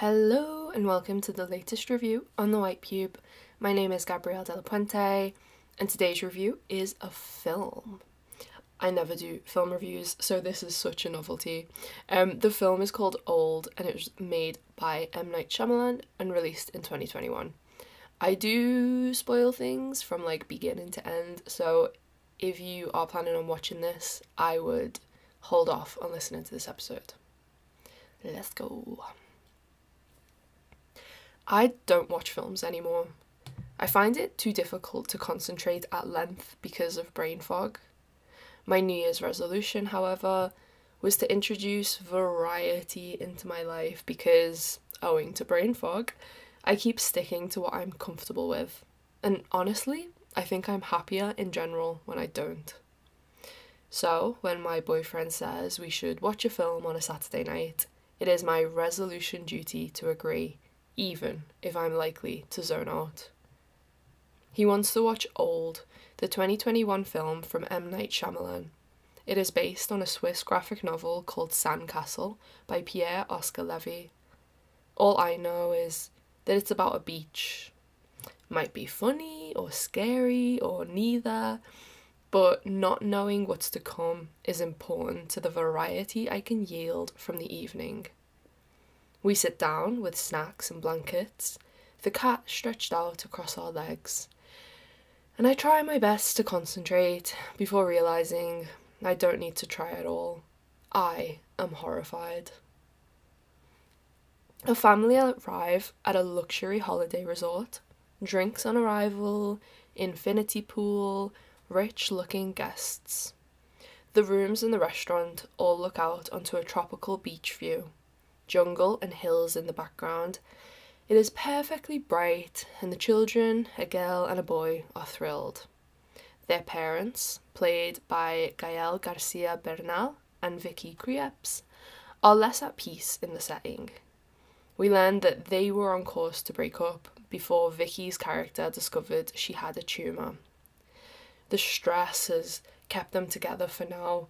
Hello and welcome to the latest review on the White Pube. My name is Gabrielle De La Puente, and today's review is a film. I never do film reviews, so this is such a novelty. Um, the film is called Old, and it was made by M Night Shyamalan and released in 2021. I do spoil things from like beginning to end, so if you are planning on watching this, I would hold off on listening to this episode. Let's go. I don't watch films anymore. I find it too difficult to concentrate at length because of brain fog. My New Year's resolution, however, was to introduce variety into my life because, owing to brain fog, I keep sticking to what I'm comfortable with. And honestly, I think I'm happier in general when I don't. So, when my boyfriend says we should watch a film on a Saturday night, it is my resolution duty to agree, even if I'm likely to zone out. He wants to watch Old, the 2021 film from M. Night Shyamalan. It is based on a Swiss graphic novel called Sandcastle by Pierre Oscar Levy. All I know is that it's about a beach. Might be funny or scary or neither, but not knowing what's to come is important to the variety I can yield from the evening. We sit down with snacks and blankets, the cat stretched out across our legs and I try my best to concentrate before realizing I don't need to try at all. I am horrified. A family arrive at a luxury holiday resort, drinks on arrival, infinity pool, rich looking guests. The rooms in the restaurant all look out onto a tropical beach view, jungle and hills in the background, it is perfectly bright, and the children, a girl and a boy, are thrilled. Their parents, played by Gael Garcia Bernal and Vicky Krieps, are less at peace in the setting. We learn that they were on course to break up before Vicky's character discovered she had a tumour. The stress has kept them together for now,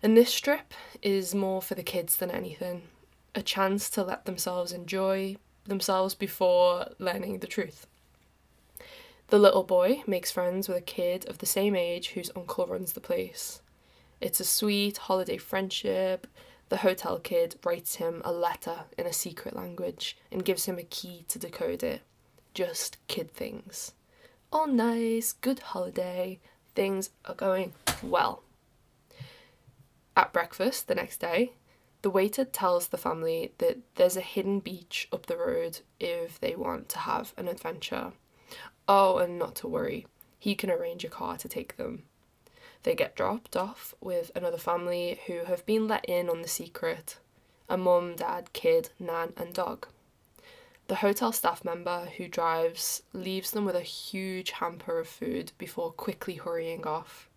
and this strip is more for the kids than anything a chance to let themselves enjoy, themselves before learning the truth. The little boy makes friends with a kid of the same age whose uncle runs the place. It's a sweet holiday friendship. The hotel kid writes him a letter in a secret language and gives him a key to decode it. Just kid things. All nice, good holiday. Things are going well. At breakfast the next day, the waiter tells the family that there's a hidden beach up the road if they want to have an adventure. Oh, and not to worry, he can arrange a car to take them. They get dropped off with another family who have been let in on the secret a mum, dad, kid, nan, and dog. The hotel staff member who drives leaves them with a huge hamper of food before quickly hurrying off.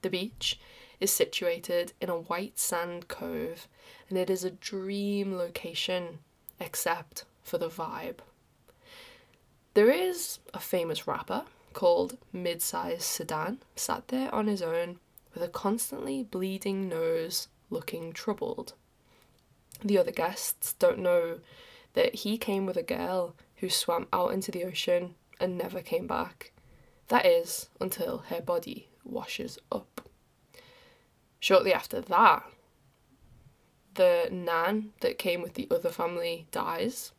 The beach is situated in a white sand cove and it is a dream location except for the vibe. There is a famous rapper called Midsize Sedan sat there on his own with a constantly bleeding nose looking troubled. The other guests don't know that he came with a girl who swam out into the ocean and never came back. That is, until her body washes up. Shortly after that, the nan that came with the other family dies.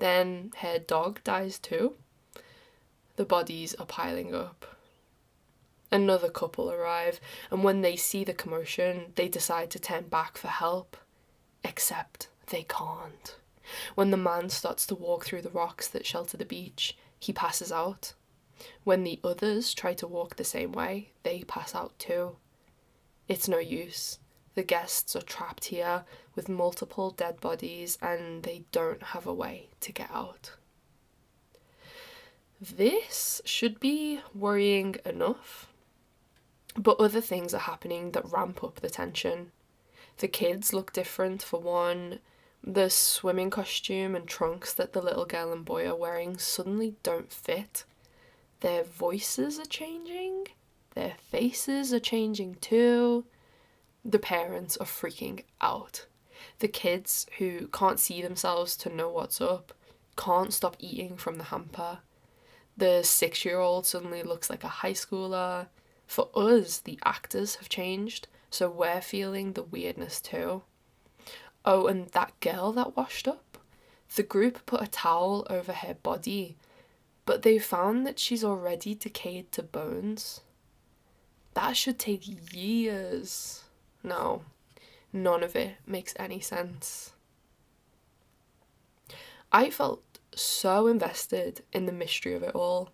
Then her dog dies too. The bodies are piling up. Another couple arrive, and when they see the commotion, they decide to turn back for help. Except they can't. When the man starts to walk through the rocks that shelter the beach, he passes out. When the others try to walk the same way, they pass out too. It's no use. The guests are trapped here with multiple dead bodies and they don't have a way to get out. This should be worrying enough, but other things are happening that ramp up the tension. The kids look different for one. The swimming costume and trunks that the little girl and boy are wearing suddenly don't fit. Their voices are changing their faces are changing too. The parents are freaking out. The kids who can't see themselves to know what's up can't stop eating from the hamper. The six year old suddenly looks like a high schooler. For us, the actors have changed, so we're feeling the weirdness too. Oh, and that girl that washed up? The group put a towel over her body, but they found that she's already decayed to bones. That should take years. No, none of it makes any sense. I felt so invested in the mystery of it all.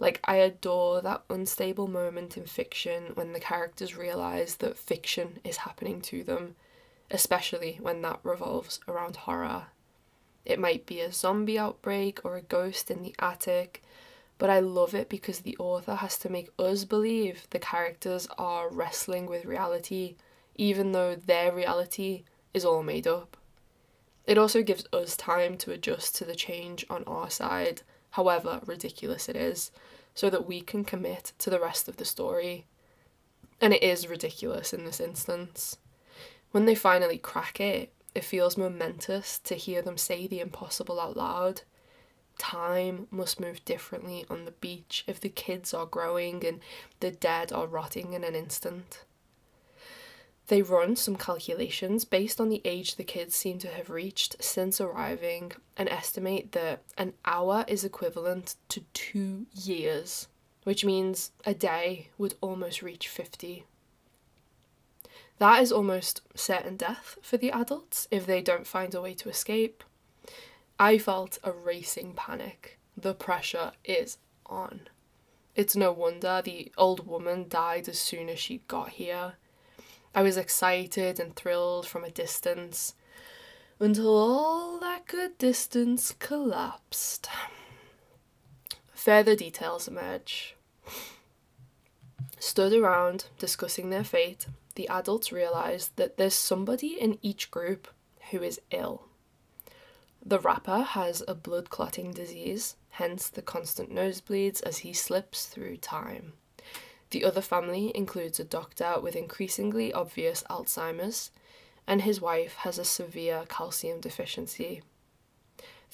Like, I adore that unstable moment in fiction when the characters realise that fiction is happening to them, especially when that revolves around horror. It might be a zombie outbreak or a ghost in the attic, but I love it because the author has to make us believe the characters are wrestling with reality, even though their reality is all made up. It also gives us time to adjust to the change on our side, however ridiculous it is, so that we can commit to the rest of the story. And it is ridiculous in this instance. When they finally crack it, it feels momentous to hear them say the impossible out loud. Time must move differently on the beach if the kids are growing and the dead are rotting in an instant. They run some calculations based on the age the kids seem to have reached since arriving and estimate that an hour is equivalent to two years, which means a day would almost reach 50. That is almost certain death for the adults if they don't find a way to escape. I felt a racing panic. The pressure is on. It's no wonder the old woman died as soon as she got here I was excited and thrilled from a distance until all that good distance collapsed. Further details emerge. Stood around discussing their fate, the adults realised that there's somebody in each group who is ill. The rapper has a blood clotting disease, hence the constant nosebleeds as he slips through time. The other family includes a doctor with increasingly obvious Alzheimer's, and his wife has a severe calcium deficiency.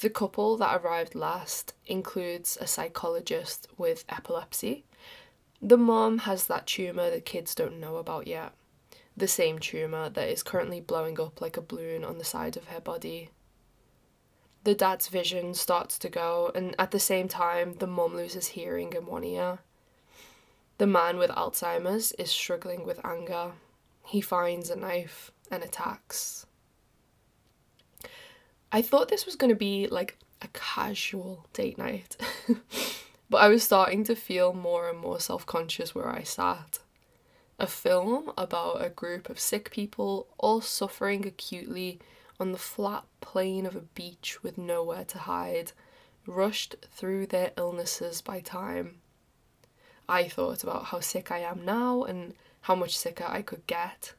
The couple that arrived last includes a psychologist with epilepsy. The mom has that tumour the kids don't know about yet, the same tumour that is currently blowing up like a balloon on the side of her body. The dad's vision starts to go, and at the same time, the mum loses hearing in one ear. The man with Alzheimer's is struggling with anger. He finds a knife and attacks. I thought this was going to be like a casual date night, but I was starting to feel more and more self conscious where I sat. A film about a group of sick people all suffering acutely on the flat plain of a beach with nowhere to hide, rushed through their illnesses by time. I thought about how sick I am now and how much sicker I could get.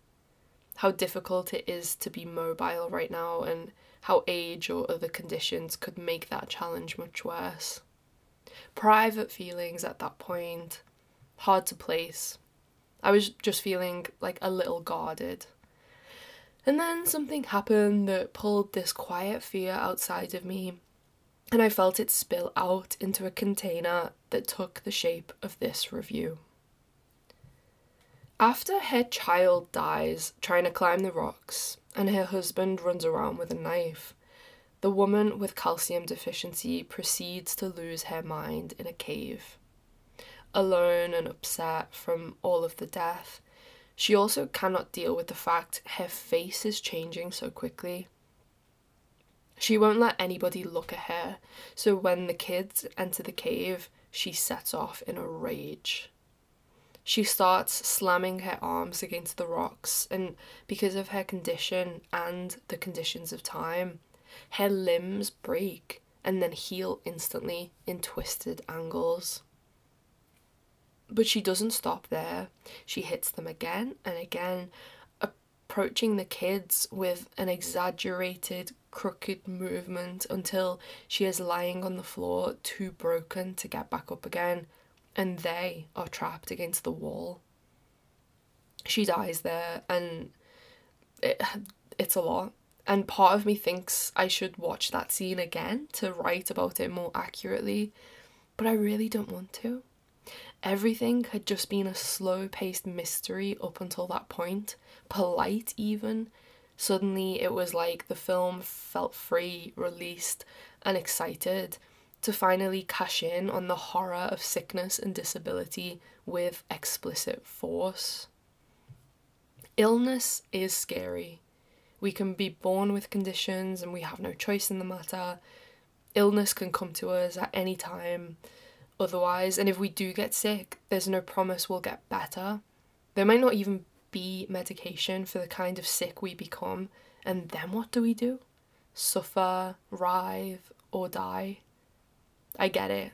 How difficult it is to be mobile right now, and how age or other conditions could make that challenge much worse. Private feelings at that point, hard to place. I was just feeling like a little guarded. And then something happened that pulled this quiet fear outside of me and I felt it spill out into a container that took the shape of this review. After her child dies trying to climb the rocks and her husband runs around with a knife, the woman with calcium deficiency proceeds to lose her mind in a cave. Alone and upset from all of the death, she also cannot deal with the fact her face is changing so quickly she won't let anybody look at her, so when the kids enter the cave, she sets off in a rage. She starts slamming her arms against the rocks, and because of her condition and the conditions of time, her limbs break and then heal instantly in twisted angles. But she doesn't stop there. She hits them again and again, approaching the kids with an exaggerated, crooked movement until she is lying on the floor, too broken to get back up again, and they are trapped against the wall. She dies there, and it, it's a lot. And part of me thinks I should watch that scene again to write about it more accurately, but I really don't want to. Everything had just been a slow paced mystery up until that point, polite even. Suddenly, it was like the film felt free, released, and excited to finally cash in on the horror of sickness and disability with explicit force. Illness is scary. We can be born with conditions and we have no choice in the matter. Illness can come to us at any time, otherwise, and if we do get sick, there's no promise we'll get better. There might not even be medication for the kind of sick we become, and then what do we do? Suffer, writhe, or die? I get it.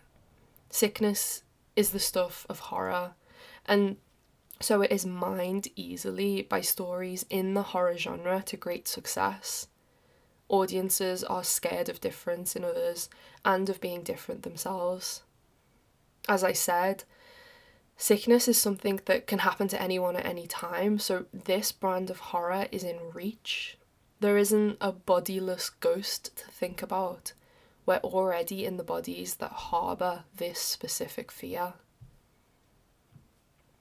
Sickness is the stuff of horror, and so it is mined easily by stories in the horror genre to great success. Audiences are scared of difference in others and of being different themselves. As I said, sickness is something that can happen to anyone at any time, so this brand of horror is in reach. There isn't a bodiless ghost to think about. We're already in the bodies that harbour this specific fear.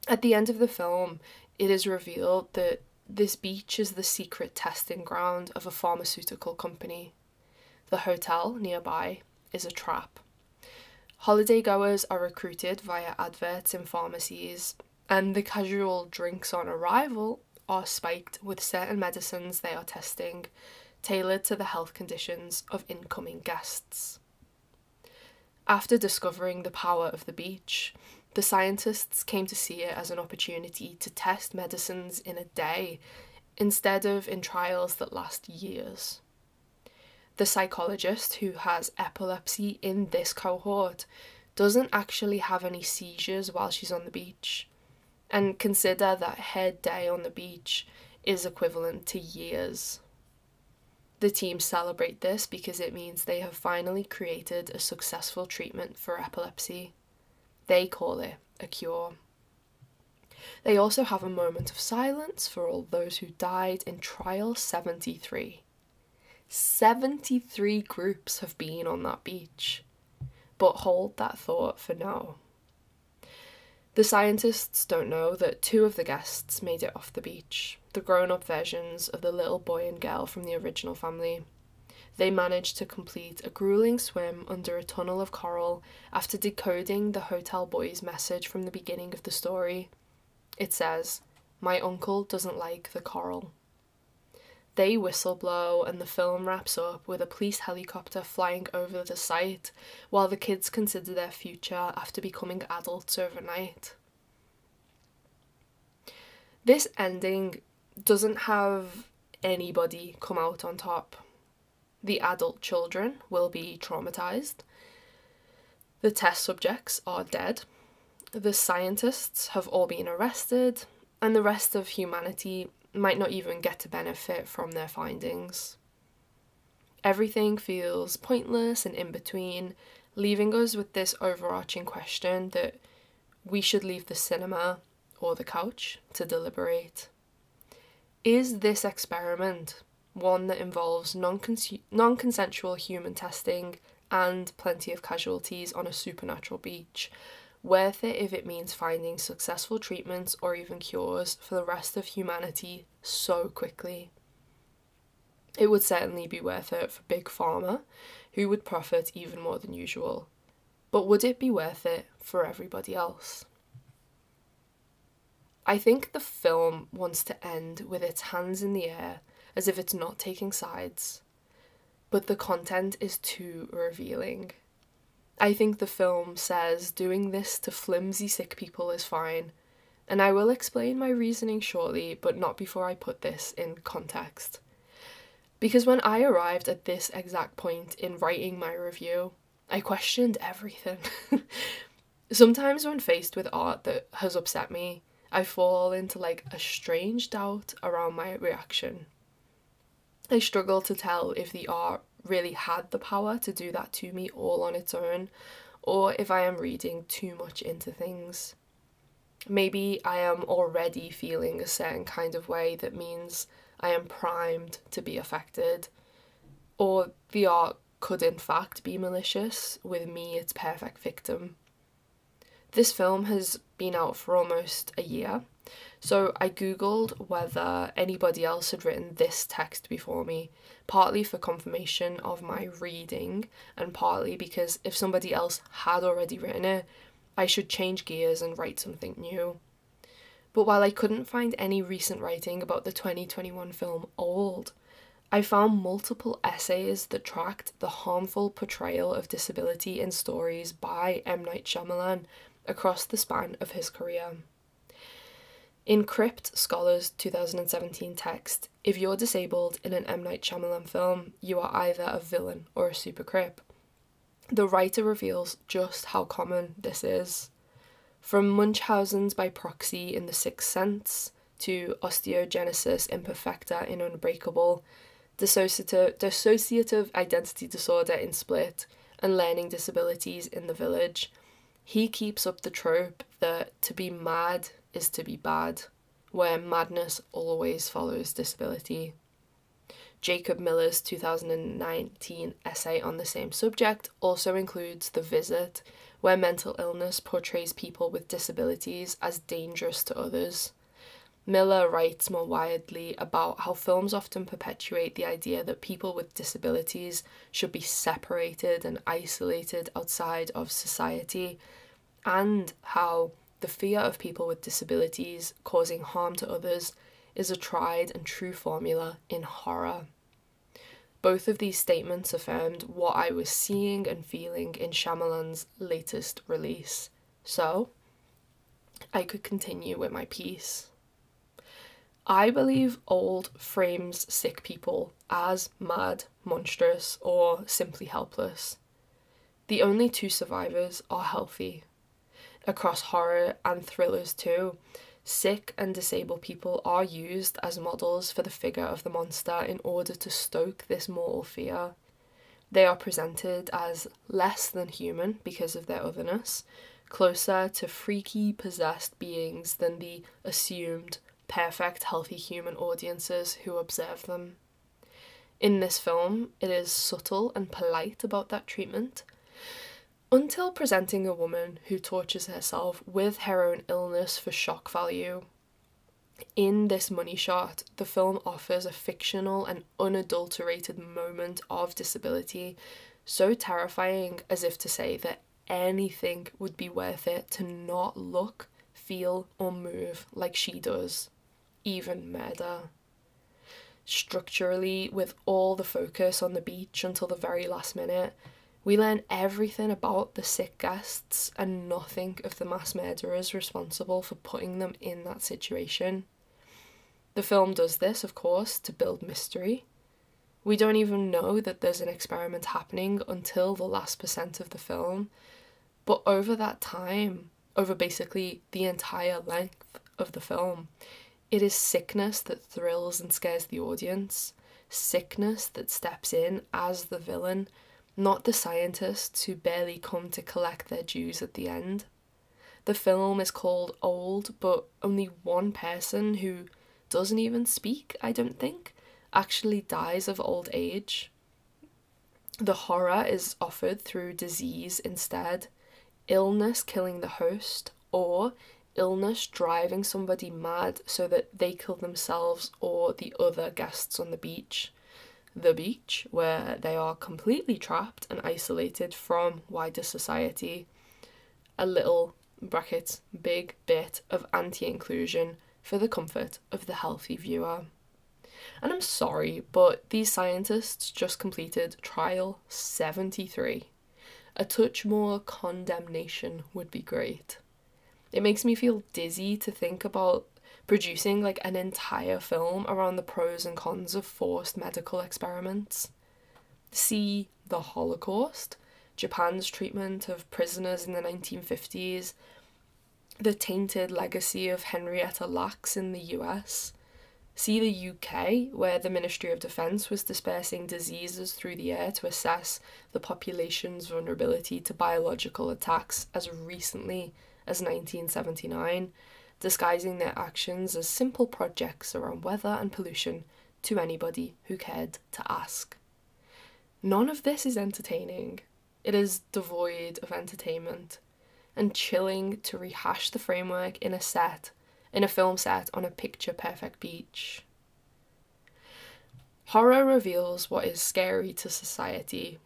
At the end of the film, it is revealed that this beach is the secret testing ground of a pharmaceutical company. The hotel nearby is a trap. Holiday goers are recruited via adverts in pharmacies, and the casual drinks on arrival are spiked with certain medicines they are testing, tailored to the health conditions of incoming guests. After discovering the power of the beach, the scientists came to see it as an opportunity to test medicines in a day instead of in trials that last years. The psychologist who has epilepsy in this cohort doesn't actually have any seizures while she's on the beach. And consider that her day on the beach is equivalent to years. The team celebrate this because it means they have finally created a successful treatment for epilepsy. They call it a cure. They also have a moment of silence for all those who died in Trial 73. 73 groups have been on that beach. But hold that thought for now. The scientists don't know that two of the guests made it off the beach, the grown up versions of the little boy and girl from the original family they managed to complete a grueling swim under a tunnel of coral after decoding the hotel boy's message from the beginning of the story. It says, My uncle doesn't like the coral. They whistle blow, and the film wraps up with a police helicopter flying over the site while the kids consider their future after becoming adults overnight. This ending doesn't have anybody come out on top. The adult children will be traumatized. The test subjects are dead. The scientists have all been arrested, and the rest of humanity might not even get to benefit from their findings. Everything feels pointless and in between, leaving us with this overarching question that we should leave the cinema or the couch to deliberate. Is this experiment one that involves non consensual human testing and plenty of casualties on a supernatural beach. Worth it if it means finding successful treatments or even cures for the rest of humanity so quickly. It would certainly be worth it for Big Pharma, who would profit even more than usual. But would it be worth it for everybody else? I think the film wants to end with its hands in the air as if it's not taking sides. But the content is too revealing. I think the film says doing this to flimsy sick people is fine, and I will explain my reasoning shortly, but not before I put this in context. Because when I arrived at this exact point in writing my review, I questioned everything. Sometimes, when faced with art that has upset me, I fall into like a strange doubt around my reaction. I struggle to tell if the art really had the power to do that to me all on its own, or if I am reading too much into things. Maybe I am already feeling a certain kind of way that means I am primed to be affected. Or the art could in fact be malicious, with me its perfect victim. This film has been out for almost a year, so I googled whether anybody else had written this text before me, partly for confirmation of my reading, and partly because if somebody else had already written it, I should change gears and write something new. But while I couldn't find any recent writing about the 2021 film Old, I found multiple essays that tracked the harmful portrayal of disability in stories by M. Night Shyamalan across the span of his career. In Crypt Scholars 2017 text, if you're disabled in an M. Night Shyamalan film, you are either a villain or a super crip. The writer reveals just how common this is. From Munchausen's by proxy in The Sixth Sense to osteogenesis imperfecta in Unbreakable, dissociative, dissociative identity disorder in Split, and learning disabilities in The Village, he keeps up the trope that to be mad is to be bad, where madness always follows disability. Jacob Miller's 2019 essay on the same subject also includes The Visit, where mental illness portrays people with disabilities as dangerous to others. Miller writes more widely about how films often perpetuate the idea that people with disabilities should be separated and isolated outside of society, and how the fear of people with disabilities causing harm to others is a tried and true formula in horror. Both of these statements affirmed what I was seeing and feeling in Shyamalan's latest release, so I could continue with my piece. I believe old frames sick people as mad, monstrous, or simply helpless. The only two survivors are healthy. Across horror and thrillers, too, sick and disabled people are used as models for the figure of the monster in order to stoke this mortal fear. They are presented as less than human because of their otherness, closer to freaky, possessed beings than the assumed perfect, healthy human audiences who observe them. In this film, it is subtle and polite about that treatment, until presenting a woman who tortures herself with her own illness for shock value. In this money shot, the film offers a fictional and unadulterated moment of disability, so terrifying as if to say that anything would be worth it to not look, feel, or move like she does even murder. Structurally, with all the focus on the beach until the very last minute, we learn everything about the sick guests and nothing of the mass murderers responsible for putting them in that situation. The film does this, of course, to build mystery. We don't even know that there's an experiment happening until the last percent of the film, but over that time, over basically the entire length of the film, it is sickness that thrills and scares the audience, sickness that steps in as the villain, not the scientists who barely come to collect their dues at the end. The film is called Old, but only one person who doesn't even speak, I don't think, actually dies of old age. The horror is offered through disease instead, illness killing the host, or illness driving somebody mad so that they kill themselves or the other guests on the beach. The beach, where they are completely trapped and isolated from wider society. A little, brackets, big bit of anti inclusion for the comfort of the healthy viewer. And I'm sorry, but these scientists just completed trial 73. A touch more condemnation would be great. It makes me feel dizzy to think about producing like an entire film around the pros and cons of forced medical experiments. See the Holocaust, Japan's treatment of prisoners in the 1950s, the tainted legacy of Henrietta Lacks in the US. See the UK, where the Ministry of Defence was dispersing diseases through the air to assess the population's vulnerability to biological attacks as recently as 1979, disguising their actions as simple projects around weather and pollution to anybody who cared to ask. None of this is entertaining. It is devoid of entertainment and chilling to rehash the framework in a set, in a film set on a picture perfect beach. Horror reveals what is scary to society,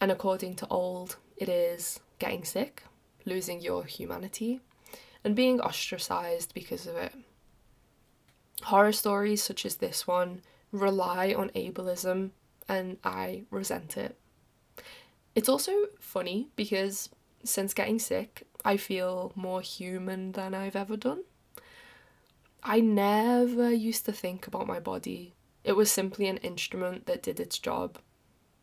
and according to Old, it is getting sick, losing your humanity, and being ostracized because of it. Horror stories such as this one rely on ableism, and I resent it. It's also funny because since getting sick, I feel more human than I've ever done. I never used to think about my body. It was simply an instrument that did its job.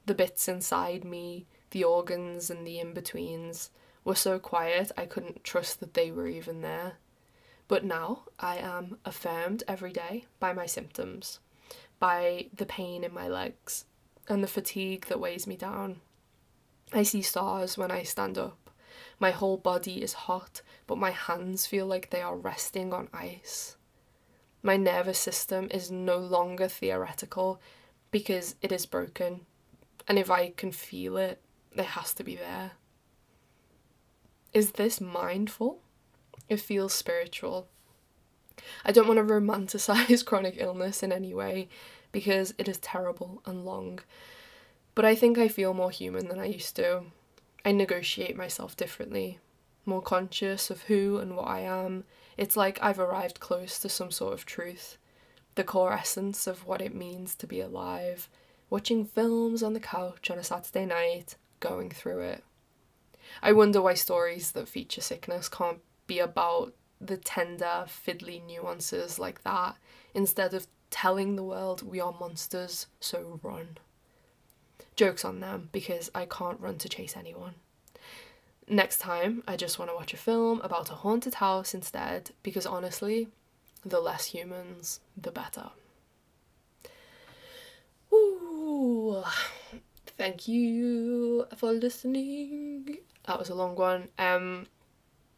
The bits inside me, the organs and the in betweens, were so quiet I couldn't trust that they were even there. But now I am affirmed every day by my symptoms, by the pain in my legs, and the fatigue that weighs me down. I see stars when I stand up. My whole body is hot, but my hands feel like they are resting on ice. My nervous system is no longer theoretical because it is broken, and if I can feel it, it has to be there. Is this mindful? It feels spiritual. I don't want to romanticize chronic illness in any way because it is terrible and long, but I think I feel more human than I used to. I negotiate myself differently, more conscious of who and what I am. It's like I've arrived close to some sort of truth, the core essence of what it means to be alive, watching films on the couch on a Saturday night, going through it. I wonder why stories that feature sickness can't be about the tender, fiddly nuances like that instead of telling the world we are monsters, so run. Joke's on them because I can't run to chase anyone. Next time, I just want to watch a film about a haunted house instead because honestly, the less humans, the better. Ooh, thank you for listening that was a long one. Um,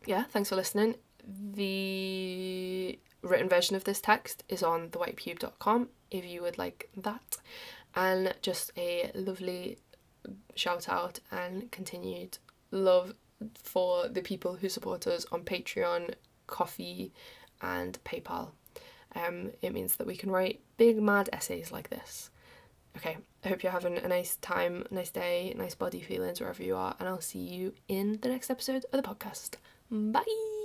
yeah, thanks for listening. The written version of this text is on thewhitepube.com if you would like that. And just a lovely shout out and continued love for the people who support us on Patreon, Ko-fi, and PayPal. Um, it means that we can write big mad essays like this. Okay, I hope you're having a nice time, nice day, nice body feelings wherever you are, and I'll see you in the next episode of the podcast. Bye!